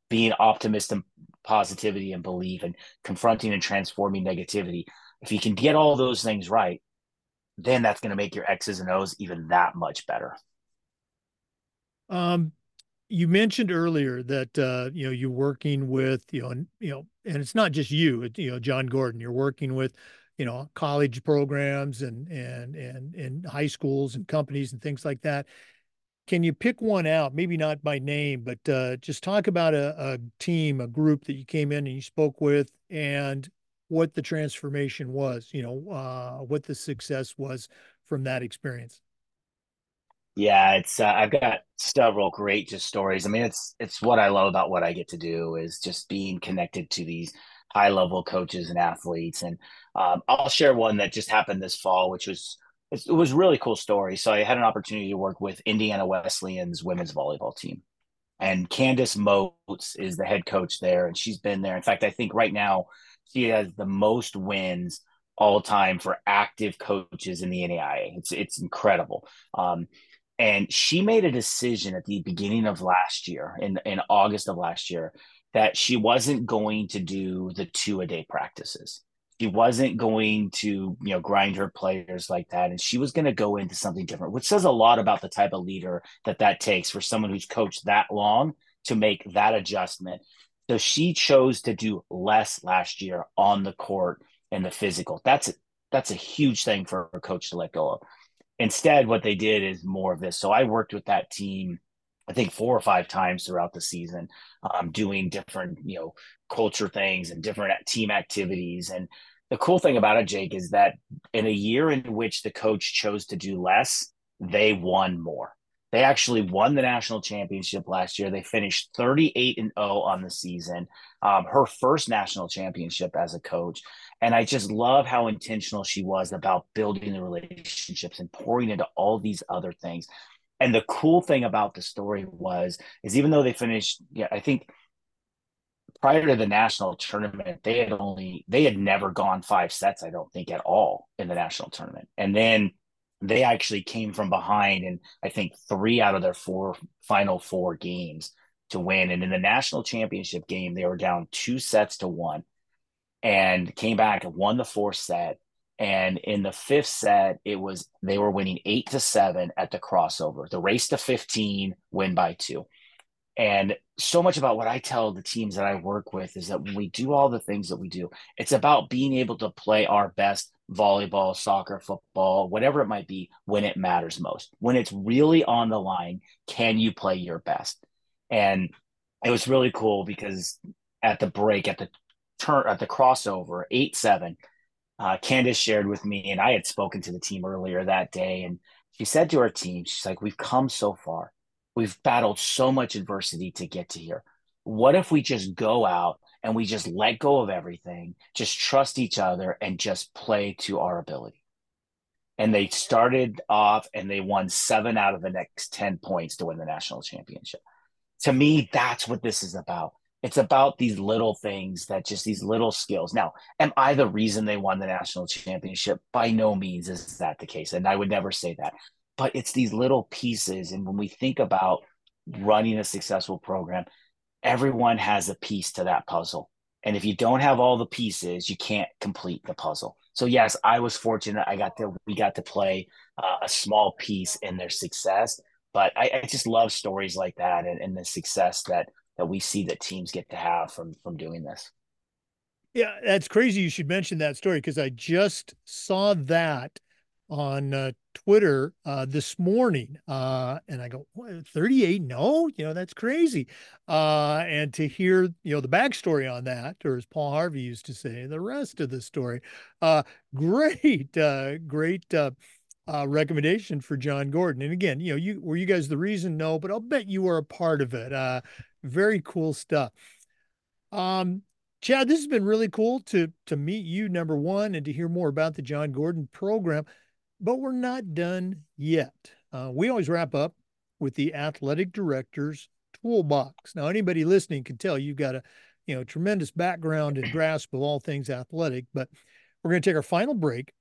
being optimistic positivity and belief and confronting and transforming negativity, if you can get all those things right, then that's going to make your X's and O's even that much better. Um, you mentioned earlier that uh, you know you're working with you know and you know and it's not just you it, you know Jon Gordon you're working with you know college programs and and and and high schools and companies and things like that can you pick one out maybe not by name but uh, just talk about a, a team a group that you came in and you spoke with and what the transformation was you know uh, what the success was from that experience yeah, it's uh, I've got several great just stories. I mean, it's it's what I love about what I get to do is just being connected to these high level coaches and athletes. And um, I'll share one that just happened this fall, which was it was really cool story. So I had an opportunity to work with Indiana Wesleyan's women's volleyball team, and Candace Moats is the head coach there, and she's been there. In fact, I think right now she has the most wins all time for active coaches in the NAIA. It's it's incredible. Um, and she made a decision at the beginning of last year, in, in August of last year, that she wasn't going to do the two a day practices. She wasn't going to, you know, grind her players like that. And she was going to go into something different, which says a lot about the type of leader that that takes for someone who's coached that long to make that adjustment. So she chose to do less last year on the court and the physical. That's that's a huge thing for a coach to let go of. Instead, what they did is more of this. So I worked with that team, I think four or five times throughout the season, um, doing different, you know, culture things and different team activities. And the cool thing about it, Jake, is that in a year in which the coach chose to do less, they won more. They actually won the national championship last year. They finished 38 and 0 on the season. Um, her first national championship as a coach. And I just love how intentional she was about building the relationships and pouring into all these other things. And the cool thing about the story was, is even though they finished, yeah, I think prior to the national tournament, they had only, they had never gone five sets, I don't think at all in the national tournament. And then they actually came from behind and I think three out of their four final four games to win. And in the national championship game, they were down two sets to one and came back and won the fourth set. And in the fifth set, it was they were winning eight to seven at the crossover. The race to 15, win by two. And so much about what I tell the teams that I work with is that when we do all the things that we do, it's about being able to play our best volleyball, soccer, football, whatever it might be, when it matters most. When it's really on the line, can you play your best? And it was really cool because at the break, at the turn at the crossover, eight seven. Uh, Candace shared with me, and I had spoken to the team earlier that day, and she said to our team, she's like, "We've come so far. We've battled so much adversity to get to here. What if we just go out and we just let go of everything, just trust each other, and just play to our ability?" And they started off and they won seven out of the next 10 points to win the national championship. To me, that's what this is about it's about these little things that just these little skills. Now, am I the reason they won the national championship? By no means is that the case. And I would never say that. But it's these little pieces. And when we think about running a successful program, everyone has a piece to that puzzle. And if you don't have all the pieces, you can't complete the puzzle. So yes, I was fortunate. I got to we got to play uh, a small piece in their success, but I, I just love stories like that and, and the success that that we see that teams get to have from from doing this. Yeah, that's crazy. You should mention that story because I just saw that on uh, Twitter uh, this morning, uh, and I go, 38? No, you know that's crazy. Uh, and to hear you know the backstory on that, or as Paul Harvey used to say, the rest of the story. Uh, great, uh, great recommendation for Jon Gordon. And again, you know, you were you guys the reason? No, but I'll bet you were a part of it. very cool stuff. Um, Chad, this has been really cool to to meet you, number one, and to hear more about the Jon Gordon program. But we're not done yet. Uh, we always wrap up with the athletic director's toolbox. Now, anybody listening can tell you've got a you know tremendous background and grasp of all things athletic. But we're going to take our final break.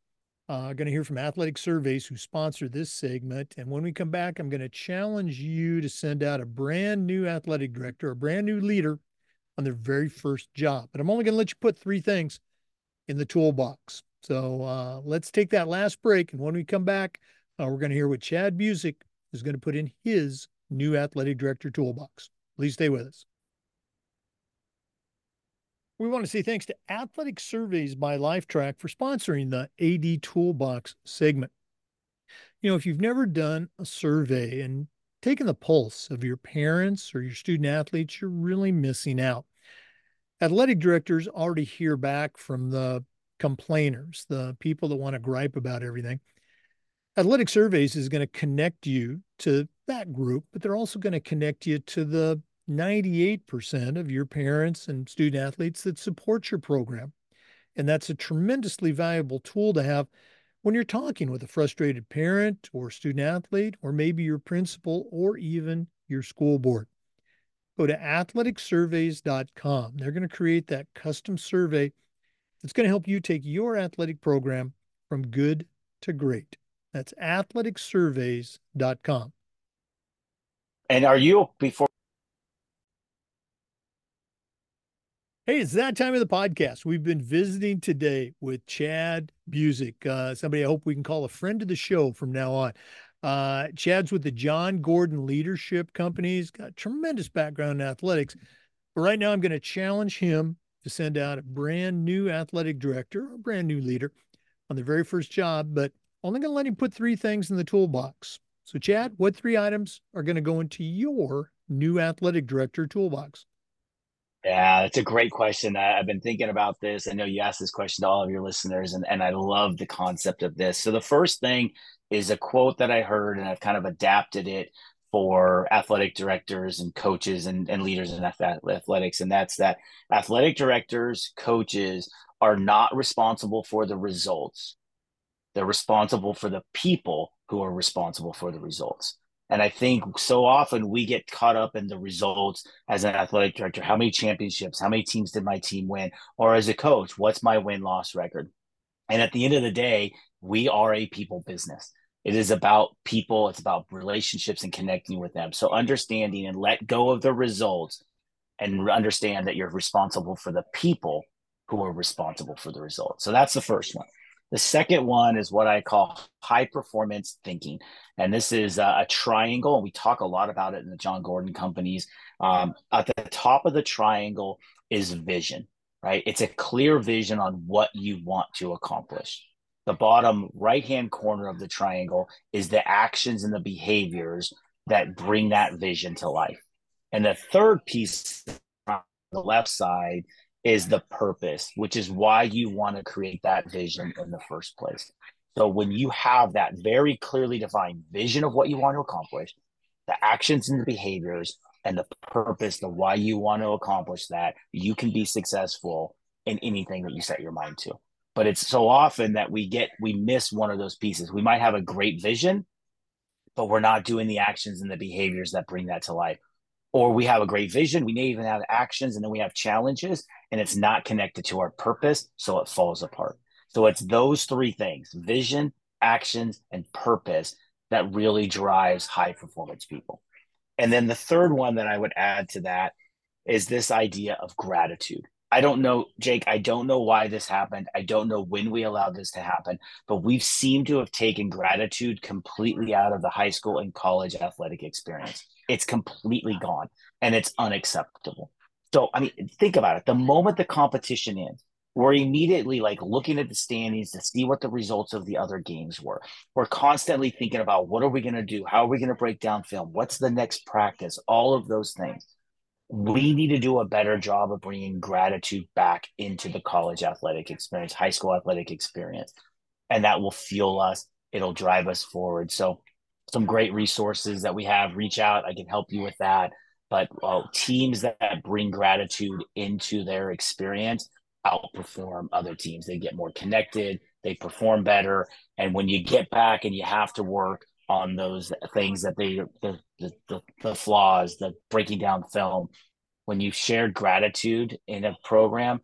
Uh, going to hear from Athletic Surveys who sponsor this segment. And when we come back, I'm going to challenge you to send out a brand new athletic director, a brand new leader on their very first job. But I'm only going to let you put three things in the toolbox. So uh, let's take that last break. And when we come back, uh, we're going to hear what Chad Busick is going to put in his new athletic director toolbox. Please stay with us. We want to say thanks to Athletic Surveys by Lifetrack for sponsoring the AD Toolbox segment. You know, if you've never done a survey and taking the pulse of your parents or your student athletes, you're really missing out. Athletic directors already hear back from the complainers, the people that want to gripe about everything. Athletic Surveys is going to connect you to that group, but they're also going to connect you to the 98% of your parents and student athletes that support your program. And that's a tremendously valuable tool to have when you're talking with a frustrated parent or student athlete, or maybe your principal or even your school board. Go to athleticsurveys.com. They're going to create that custom survey that's going to help you take your athletic program from good to great. That's athleticsurveys.com. And are you, before Hey, it's that time of the podcast. We've been visiting today with Chad Busick, uh, somebody I hope we can call a friend of the show from now on. Uh, Chad's with the Jon Gordon Leadership Company. He's got tremendous background in athletics. But right now, I'm going to challenge him to send out a brand new athletic director, a brand new leader on their very first job, but only going to let him put three things in the toolbox. So, Chad, what three items are going to go into your new athletic director toolbox? Yeah, that's a great question. I, have been thinking about this. I know you asked this question to all of your listeners, and, and I love the concept of this. So, the first thing is a quote that I heard, and I've kind of adapted it for athletic directors and coaches and, and leaders in athletics. And that's that athletic directors, coaches are not responsible for the results, they're responsible for the people who are responsible for the results. And I think so often we get caught up in the results as an athletic director. How many championships? How many teams did my team win? Or as a coach, what's my win loss record? And at the end of the day, we are a people business. It is about people, it's about relationships and connecting with them. So understanding and let go of the results and understand that you're responsible for the people who are responsible for the results. So that's the first one. The second one is what I call high performance thinking. And this is a, a triangle. And we talk a lot about it in the Jon Gordon companies. Um, at the top of the triangle is vision, right? It's a clear vision on what you want to accomplish. The bottom right hand corner of the triangle is the actions and the behaviors that bring that vision to life. And the third piece on the left side is the purpose, which is why you want to create that vision in the first place. So when you have that very clearly defined vision of what you want to accomplish, the actions and the behaviors and the purpose, the why you want to accomplish that, you can be successful in anything that you set your mind to. But it's so often that we get we miss one of those pieces. We might have a great vision, but we're not doing the actions and the behaviors that bring that to life. Or we have a great vision we may even have actions and then we have challenges and it's not connected to our purpose so it falls apart. So it's those three things vision actions and purpose that really drives high performance people. And then the third one that i would add to that is this idea of gratitude I don't know, Jake. I don't know why this happened. I don't know when we allowed this to happen, but we've seemed to have taken gratitude completely out of the high school and college athletic experience. It's completely gone and it's unacceptable. So, I mean, think about it. The moment the competition ends, we're immediately like looking at the standings to see what the results of the other games were. We're constantly thinking about what are we going to do? How are we going to break down film? What's the next practice? All of those things we need to do a better job of bringing gratitude back into the college athletic experience, high school athletic experience. And that will fuel us, it'll drive us forward. So, some great resources that we have, reach out. I can help you with that. But uh, teams that bring gratitude into their experience outperform other teams. They get more connected, they perform better. And when you get back and you have to work, on those things that they the the, the, the flaws, the breaking down film. When you share gratitude in a program,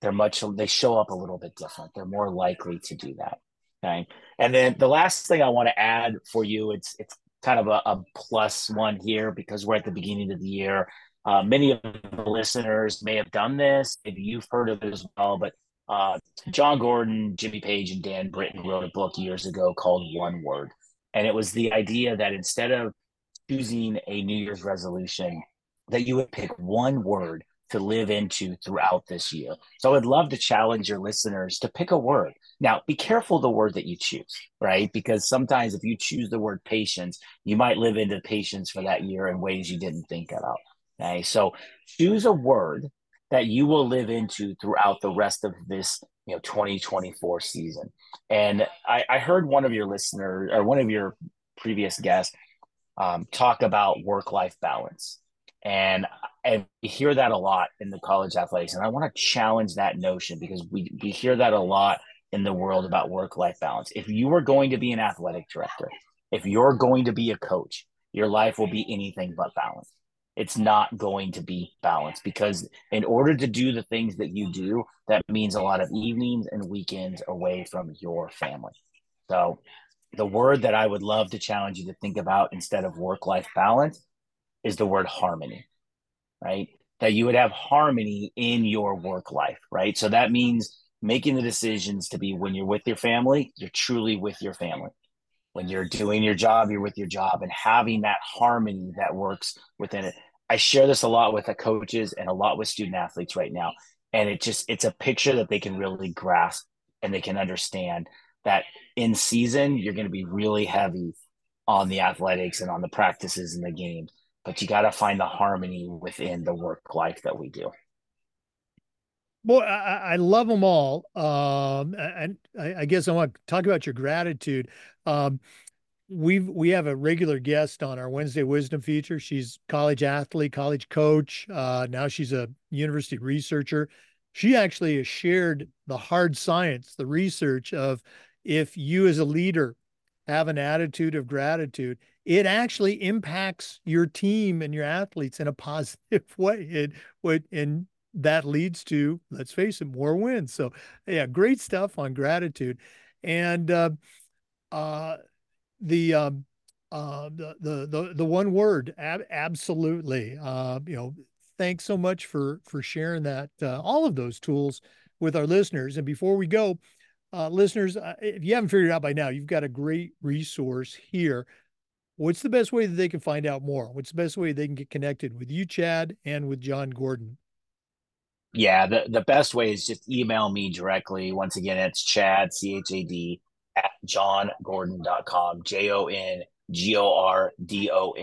they're much they show up a little bit different. They're more likely to do that. Okay. And then the last thing I want to add for you, it's it's kind of a, a plus one here because we're at the beginning of the year. Uh, many of the listeners may have done this. Maybe you've heard of it as well, but uh, Jon Gordon, Jimmy Page, and Dan Britton wrote a book years ago called One Word. And it was the idea that instead of choosing a New Year's resolution, that you would pick one word to live into throughout this year. So I would love to challenge your listeners to pick a word. Now, be careful the word that you choose, right? Because sometimes if you choose the word patience, you might live into patience for that year in ways you didn't think about. Okay. So choose a word that you will live into throughout the rest of this you know 2024 season and i, I heard one of your listeners or one of your previous guests um, talk about work life balance. And we hear that a lot in the college athletics and i want to challenge that notion because we we hear that a lot in the world about work life balance. If you are going to be an athletic director if you're going to be a coach your life will be anything but balanced. It's not going to be balanced because in order to do the things that you do, that means a lot of evenings and weekends away from your family. So, the word that I would love to challenge you to think about instead of work life balance is the word harmony, right? That you would have harmony in your work life, right? So that means making the decisions to be when you're with your family, you're truly with your family when you're doing your job, you're with your job and having that harmony that works within it. I share this a lot with the coaches and a lot with student athletes right now. And it just, it's a picture that they can really grasp and they can understand that in season, you're going to be really heavy on the athletics and on the practices and the games, but you got to find the harmony within the work life that we do. well I, I love them all. Um, and I, I, guess I want to talk about your gratitude. Um, we've we have a regular guest on our Wednesday Wisdom feature. She's college athlete, college coach. Uh, now she's a university researcher. She actually has shared the hard science, the research of if you as a leader have an attitude of gratitude, it actually impacts your team and your athletes in a positive way. It would and that leads to, let's face it, more wins. So, yeah, great stuff on gratitude, and uh, uh, the um, uh, the, the the the one word, ab- absolutely. Uh, you know, thanks so much for for sharing that. Uh, all of those tools with our listeners. And before we go, uh, listeners, uh, if you haven't figured out by now, you've got a great resource here. What's the best way that they can find out more? What's the best way they can get connected with you, Chad, and with Jon Gordon? Yeah, the, the best way is just email me directly. Once again, it's Chad, C H A D, at jongordon.com, J O N G O R D O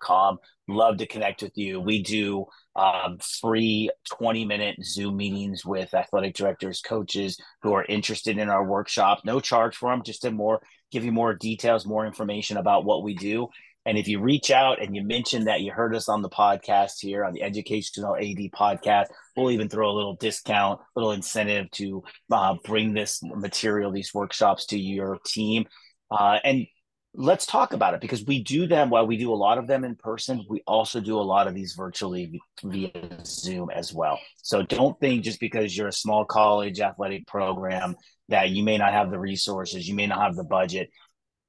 com. Love to connect with you. We do um, free 20 minute Zoom meetings with athletic directors, coaches who are interested in our workshop. No charge for them, just to more give you more details, more information about what we do. And if you reach out and you mention that you heard us on the podcast here on the Educational AD podcast, we'll even throw a little discount, little incentive to uh, bring this material, these workshops to your team. Uh, and let's talk about it because we do them while we do a lot of them in person. We also do a lot of these virtually via Zoom as well. So don't think just because you're a small college athletic program that you may not have the resources, you may not have the budget.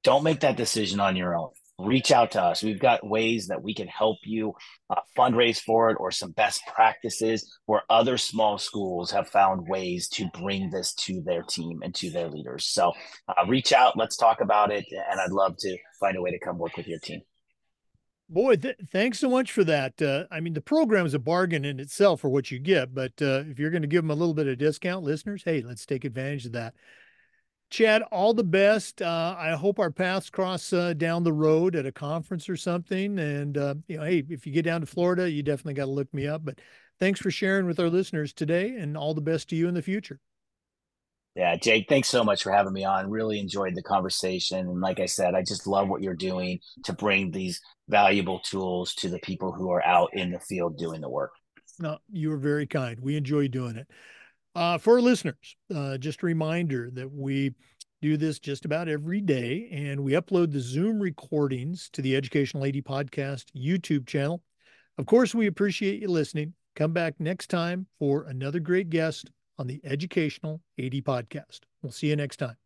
Don't make that decision on your own reach out to us. We've got ways that we can help you uh, fundraise for it or some best practices where other small schools have found ways to bring this to their team and to their leaders. So uh, reach out, let's talk about it. And I'd love to find a way to come work with your team. Boy, th- thanks so much for that. Uh, I mean, the program is a bargain in itself for what you get, but uh, if you're going to give them a little bit of discount, listeners, hey, let's take advantage of that. Chad, all the best. Uh, I hope our paths cross uh, down the road at a conference or something. And uh, you know, hey, if you get down to Florida, you definitely got to look me up. But thanks for sharing with our listeners today, and all the best to you in the future. Yeah, Jake, thanks so much for having me on. Really enjoyed the conversation. And like I said, I just love what you're doing to bring these valuable tools to the people who are out in the field doing the work. No, you are very kind. We enjoy doing it. Uh, for listeners, uh, just a reminder that we do this just about every day and we upload the Zoom recordings to the Educational AD Podcast YouTube channel. Of course, we appreciate you listening. Come back next time for another great guest on the Educational AD Podcast. We'll see you next time.